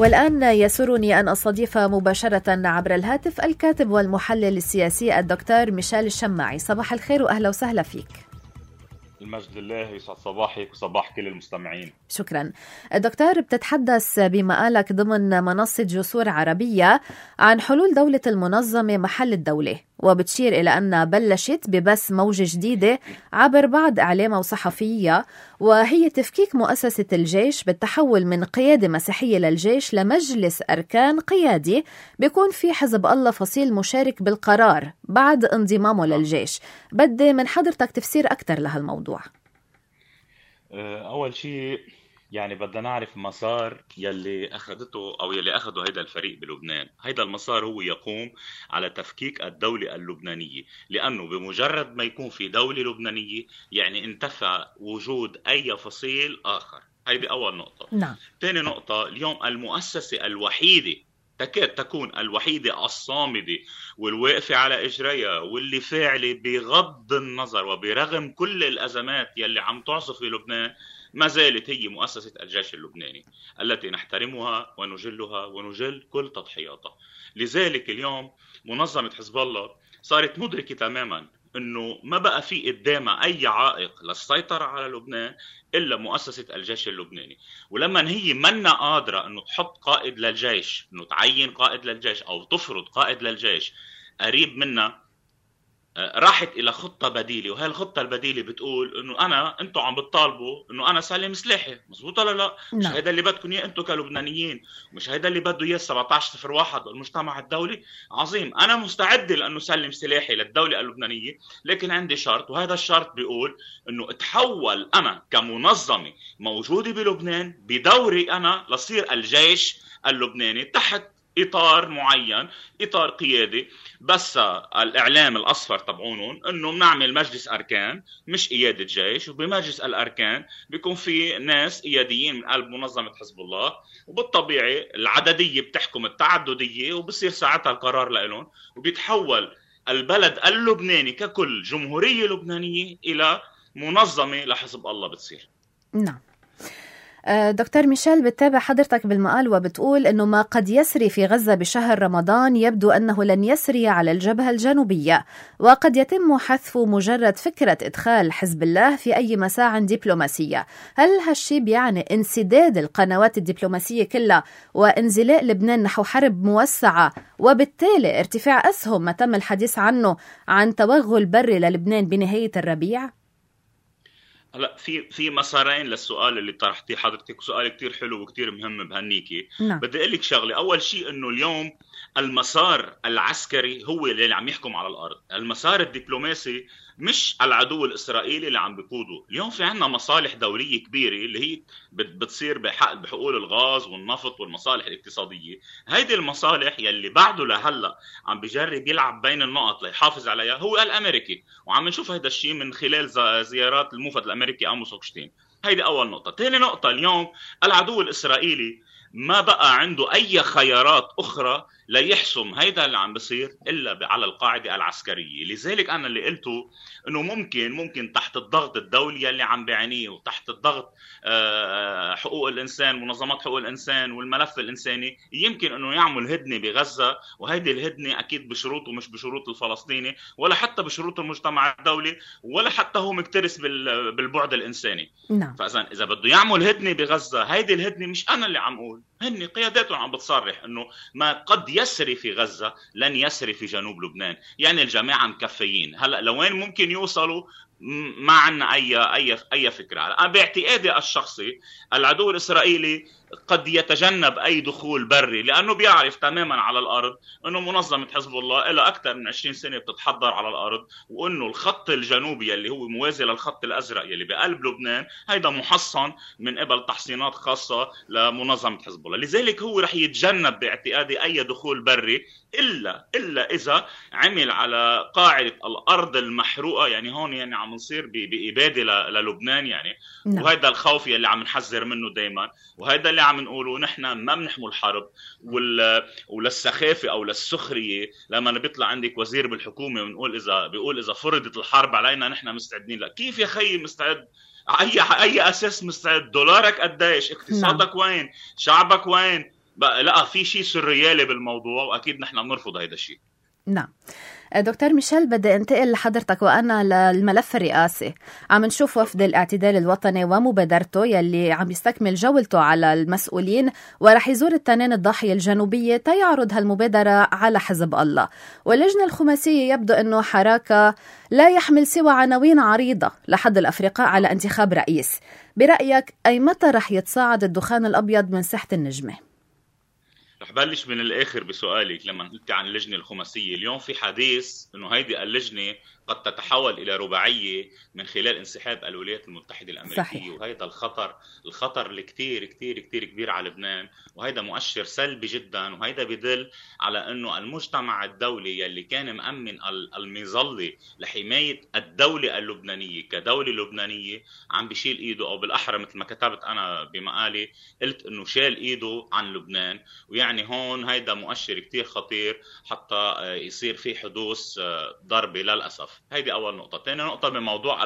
والآن يسرني أن أستضيف مباشرة عبر الهاتف الكاتب والمحلل السياسي الدكتور ميشيل الشماعي. صباح الخير وأهلا وسهلا فيك. المجد لله يسعد صباحك وصباح كل المستمعين. شكرا. دكتور بتتحدث بمقالك ضمن منصة جسور عربية عن حلول دولة المنظمة محل الدولة. وبتشير إلى أن بلشت ببث موجة جديدة عبر بعض إعلامها وصحفية وهي تفكيك مؤسسة الجيش بالتحول من قيادة مسيحية للجيش لمجلس أركان قيادي بيكون في حزب الله فصيل مشارك بالقرار بعد انضمامه للجيش. بدي من حضرتك تفسير أكثر لهالموضوع. أول شيء يعني بدنا نعرف مسار يلي أخذته أو يلي أخذه هيدا الفريق بلبنان. هيدا المسار هو يقوم على تفكيك الدولة اللبنانية لأنه بمجرد ما يكون في دولة لبنانية يعني انتفى وجود أي فصيل آخر. هيدي أول نقطة. نعم. ثاني نقطة اليوم المؤسسة الوحيدة تكاد تكون الوحيدة الصامدة والواقفة على إجريها واللي فاعلة بغض النظر وبرغم كل الأزمات يلي عم تعصف في لبنان ما زالت هي مؤسسة الجيش اللبناني التي نحترمها ونجلها ونجل كل تضحياتها. لذلك اليوم منظمة حزب الله صارت مدركة تماما إنه ما بقى في قدامها أي عائق للسيطرة على لبنان إلا مؤسسة الجيش اللبناني. ولما هي منا قادرة إنه تحط قائد للجيش إنه تعين قائد للجيش أو تفرض قائد للجيش قريب منا راحت إلى خطة بديلة وهي الخطة البديلة بتقول إنه أنا أنتم عم بتطالبوا إنه أنا سلم سلاحي مزبوط ولا لا مش نعم. هيدا اللي بدكم إياه أنتم كلبنانيين مش هيدا اللي بده إياه 1701 والمجتمع الدولي عظيم أنا مستعد لأنه سلم سلاحي للدولة اللبنانية لكن عندي شرط وهذا الشرط بيقول إنه اتحول أنا كمنظمة موجودة بلبنان بدوري أنا لصير الجيش اللبناني تحت إطار معين إطار قيادي. بس الإعلام الأصفر تبعونهم إنه بنعمل مجلس أركان مش قيادة جيش. وبمجلس الأركان بيكون في ناس قياديين من قلب منظمة حزب الله. وبالطبيعي العددية بتحكم التعددية وبصير ساعتها القرار لهم وبيتحول البلد اللبناني ككل جمهورية لبنانية إلى منظمة لحزب الله بتصير. نعم. دكتور ميشيل بتتابع حضرتك بالمقال وبتقول إنه ما قد يسري في غزة بشهر رمضان يبدو أنه لن يسري على الجبهة الجنوبية. وقد يتم حذف مجرد فكرة إدخال حزب الله في أي مساع دبلوماسية. هل هالشيء بيعني انسداد القنوات الدبلوماسية كلها وانزلاء لبنان نحو حرب موسعة وبالتالي ارتفاع أسهم؟ ما تم الحديث عنه عن توغل بري للبنان بنهاية الربيع؟ هلا في في مسارين للسؤال اللي طرحتيه حضرتك وسؤال كثير حلو وكثير مهم بهنيكي نعم. بدي أقول لك شغلة أول شيء إنه اليوم المسار العسكري هو اللي عم يحكم على الأرض المسار الدبلوماسي مش العدو الإسرائيلي اللي عم بيقوده. اليوم في عندنا مصالح دولية كبيرة اللي هي بتصير بحق بحقول الغاز والنفط والمصالح الاقتصادية. هيدي المصالح يلي بعده لهلأ عم بجرب يلعب بين النقط ليحافظ عليها هو الأمريكي. وعم نشوف هذا الشيء من خلال زيارات الموفد الأمريكي أموس أوكشتين. هيدي أول نقطة. ثاني نقطة. اليوم العدو الإسرائيلي ما بقى عنده أي خيارات أخرى ليحسم هيدا اللي عم بصير إلا على القاعدة العسكرية، لذلك أنا اللي قلته إنه ممكن ممكن تحت الضغط الدولي اللي عم بيعانيه وتحت الضغط آه، حقوق الإنسان منظمات حقوق الإنسان والملف الإنساني يمكن إنه يعمل هدنة بغزة وهيدي الهدنة أكيد بشروط ومش بشروط الفلسطيني ولا حتى بشروط المجتمع الدولي ولا حتى هو مكترث بالبعد الإنساني. نعم. فاذا إذا بده يعمل هدنة بغزة هيدي الهدنة مش أنا اللي عم أقول. هن قياداتهم عم بتصرح إنه ما قد يسري في غزة لن يسري في جنوب لبنان. يعني الجماعة مكفيين. هلأ لوين ممكن يوصلوا؟ ما عندنا اي اي أي فكرة. أنا باعتقادي الشخصي العدو الإسرائيلي قد يتجنب أي دخول بري لأنه بيعرف تماما على الأرض إنه منظمة حزب الله لها أكثر من 20 سنة بتتحضر على الأرض وإنه الخط الجنوبي اللي هو موازي للخط الأزرق يلي بقلب لبنان هيدا محصن من قبل تحصينات خاصة لمنظمة حزب الله. لذلك هو رح يتجنب باعتقادي أي دخول بري الا إلا إذا عمل على قاعدة الأرض المحروقة يعني هون يعني عم نصير بإبادة للبنان يعني. نعم. وهذا الخوف يلي عم نحذر منه دائما وهذا اللي عم نقوله نحن ما بنحمل حرب وال... وللسخافة أو للسخرية لما بيطلع عندك وزير بالحكومة ونقول اذا بيقول إذا فرضت الحرب علينا نحن مستعدين. لا كيف يا خيي مستعد؟ اي أي أساس مستعد؟ دولارك قديش؟ اقتصادك نعم. وين؟ شعبك وين؟ بقى لا في شيء سريالي بالموضوع وأكيد نحن بنرفض هذا الشيء نعم. دكتور ميشيل بدي أنتقل لحضرتك وأنا للملف الرئاسي. عم نشوف وفد الاعتدال الوطني ومبادرته يلي عم يستكمل جولته على المسؤولين ورح يزور التنين الضاحيه الجنوبية تيعرض هالمبادرة على حزب الله. واللجنة الخماسية يبدو إنه حراكة لا يحمل سوى عناوين عريضة لحد الأفرقاء على انتخاب رئيس. برأيك أي متى رح يتصاعد الدخان الأبيض من ساحه النجمة؟ رح بلش من الآخر بسؤالك لما قلتي عن اللجنة الخماسية، اليوم في حديث إنه هيدي اللجنة قد تتحول إلى رباعية من خلال انسحاب الولايات المتحدة الأمريكية. صحيح. وهذا الخطر الخطر اللي كثير كثير كثير كبير على لبنان. وهذا مؤشر سلبي جدا. وهذا بدل على إنه المجتمع الدولي يلي كان مأمن المظلة لحماية الدولة اللبنانية كدولة لبنانية عم بشيل إيده أو بالأحرى مثل ما كتبت أنا بمقالي قلت إنه شال إيده عن لبنان. ويعني هون هيدا مؤشر كثير خطير حتى يصير في حدوث ضربة للأسف. هيدي أول نقطة. ثاني نقطة بموضوع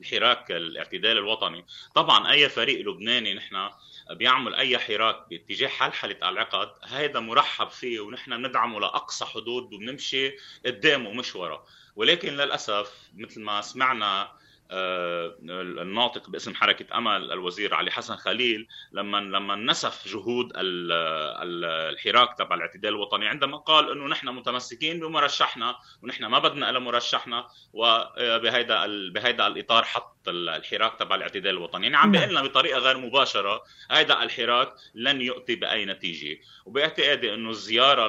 الحراك الاعتدال الوطني. طبعا أي فريق لبناني نحن بيعمل أي حراك باتجاه حلحله العقد هذا مرحب فيه ونحن بندعمه لأقصى حدود وبنمشي قدامه مش ورا. ولكن للأسف مثل ما سمعنا الناطق باسم حركة أمل الوزير علي حسن خليل لما لما نسف جهود الحراك تبع الاعتدال الوطني عندما قال إنه نحن متمسكين بمرشحنا ونحن ما بدنا الا مرشحنا وبهيدا بهيدا الإطار حط الحراك تبع الاعتدال الوطني. يعني عم نعم. بيقول لنا بطريقة غير مباشرة هيدا الحراك لن يؤتي بأي نتيجة. وباعتقادي إنه الزيارة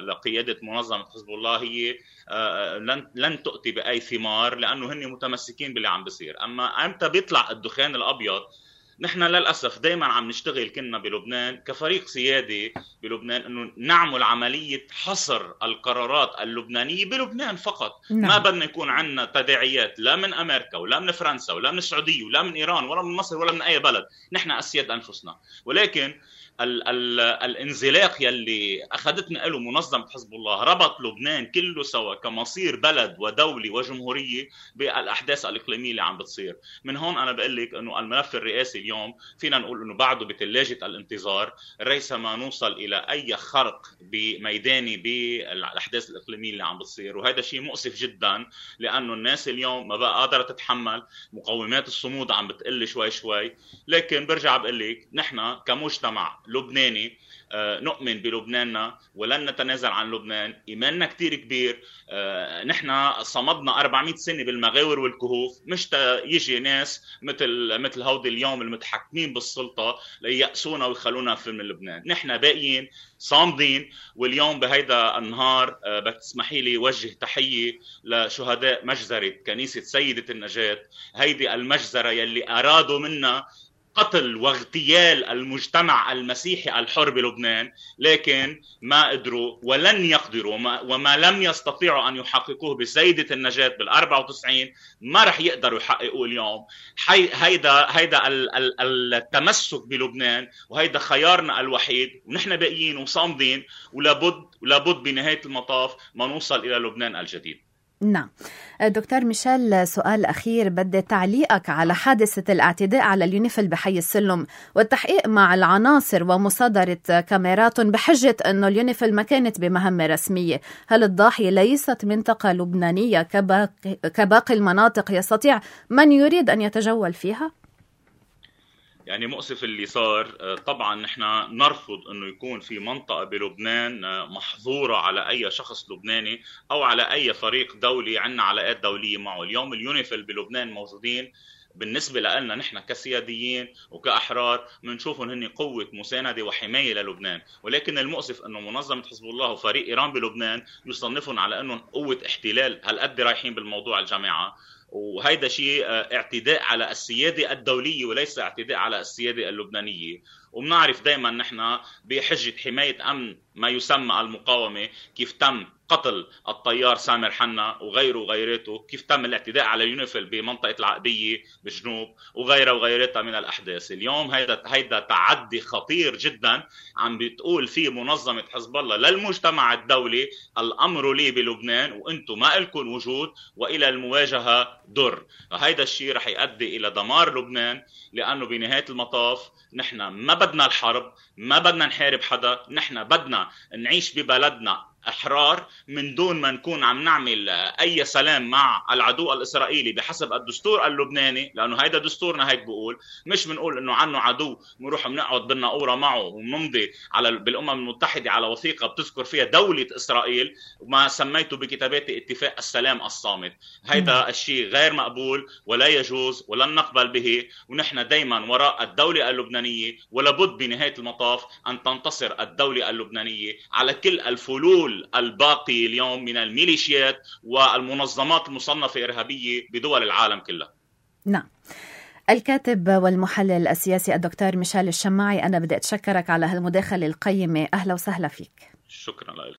لقيادة منظمة حزب الله هي آه، لن لن تؤتي بأي ثمار لأنه هن متمسكين باللي عم بيصير. أما أمتى بيطلع الدخان الأبيض نحن للأسف دائما عم نشتغل كنا بلبنان كفريق سيادي بلبنان إنه نعمل عملية حصر القرارات اللبنانية بلبنان فقط. نعم. ما بدنا يكون عندنا تداعيات لا من أمريكا ولا من فرنسا ولا من السعودية ولا من إيران ولا من مصر ولا من أي بلد. نحن أسياد أنفسنا. ولكن ال ال الانزلاق يلي أخذتنا له منظمة حزب الله ربط لبنان كله سوا كمصير بلد ودولة وجمهورية بالأحداث الإقليمية اللي عم بتصير. من هون أنا بقول لك إنه الملف الرئاسي اليوم فينا نقول إنه بعده بثلاجه الانتظار ريثما نوصل إلى أي خرق بميداني بالأحداث الإقليمية اللي عم بتصير. وهذا شيء مؤسف جدا لأنه الناس اليوم ما بقى قادرة تتحمل مقومات الصمود عم بتقل شوي شوي. لكن برجع بقول لك نحن كمجتمع لبناني. آه، نؤمن بلبناننا ولن نتنازل عن لبنان. إيماننا كتير كبير. آه، نحن صمدنا 400 سنة بالمغاور والكهوف. مش يجي ناس مثل مثل هودي اليوم المتحكمين بالسلطة ليأسونا ويخلونا في من لبنان. نحن باقيين صامدين. واليوم بهيدا النهار آه، بتسمحي لي وجه تحية لشهداء مجزرة كنيسة سيدة النجاة. هيدي المجزرة يلي أرادوا منا قتل واغتيال المجتمع المسيحي الحر بلبنان لكن ما قدروا ولن يقدروا وما, لم يستطيعوا أن يحققوه بسيده النجاة بال 94 ما رح يقدروا يحققوه اليوم. حي هيدا هيدا التمسك بلبنان وهيدا خيارنا الوحيد ونحن باقيين وصامدين ولابد ولابد بنهاية المطاف ما نوصل إلى لبنان الجديد. نعم. دكتور ميشيل سؤال أخير. بدي تعليقك على حادثة الاعتداء على اليونيفل بحي السلم والتحقيق مع العناصر ومصادرة كاميرات بحجة أنه اليونيفل ما كانت بمهمة رسمية. هل الضاحية ليست منطقة لبنانية كباقي, كباقي المناطق يستطيع من يريد أن يتجول فيها؟ يعني مؤسف اللي صار آه، طبعا نحن نرفض إنه يكون في منطقة بلبنان آه، محظورة على أي شخص لبناني أو على أي فريق دولي عندنا علاقات دولية معه. اليوم اليونيفيل بلبنان موجودين. بالنسبة لنا نحن كسياديين وكأحرار بنشوفهم هن قوة مساندة وحماية للبنان. ولكن المؤسف أنه منظمة حزب الله وفريق إيران بلبنان يصنفهم على أنهم قوة احتلال هالقد رايحين بالموضوع الجماعة. وهيدا شيء آه، اعتداء على السيادة الدولية وليس اعتداء على السيادة اللبنانية. وبنعرف دائما نحن بحجة حماية أمن ما يسمى المقاومة كيف تم قتل الطيار سامر حنا وغيره وغيرته كيف تم الاعتداء على يونيفيل بمنطقة العقبية بالجنوب وغيرها وغيرها من الأحداث. اليوم هيدا هيدا تعدي خطير جدا عم بتقول فيه منظمة حزب الله للمجتمع الدولي الأمر لي بلبنان وأنتم ما لكم وجود وإلى المواجهة در. هيدا الشيء رح يؤدي إلى دمار لبنان لأنه بنهاية المطاف نحن ما بدنا الحرب ما بدنا نحارب حدا نحن بدنا نعيش ببلدنا إحرار من دون ما نكون عم نعمل أي سلام مع العدو الإسرائيلي بحسب الدستور اللبناني لأنه هيدا دستورنا هيك بقول مش بنقول إنه عنه عدو بنروح بنقعد بالناقورة معه ونمضي على بالأمم المتحدة على وثيقة بتذكر فيها دولة إسرائيل وما سميته بكتاباتي اتفاق السلام الصامت. هيدا الشيء غير مقبول ولا يجوز ولن نقبل به ونحن دائما وراء الدولة اللبنانية ولابد بنهاية المطاف أن تنتصر الدولة اللبنانية على كل الفلول الباقي اليوم من الميليشيات والمنظمات المصنفة إرهابية بدول العالم كلها. نعم. الكاتب والمحلل السياسي الدكتور ميشيل الشماعي أنا بدي أتشكرك على هالمداخلة القيمة. أهلا وسهلا فيك. شكرا لك.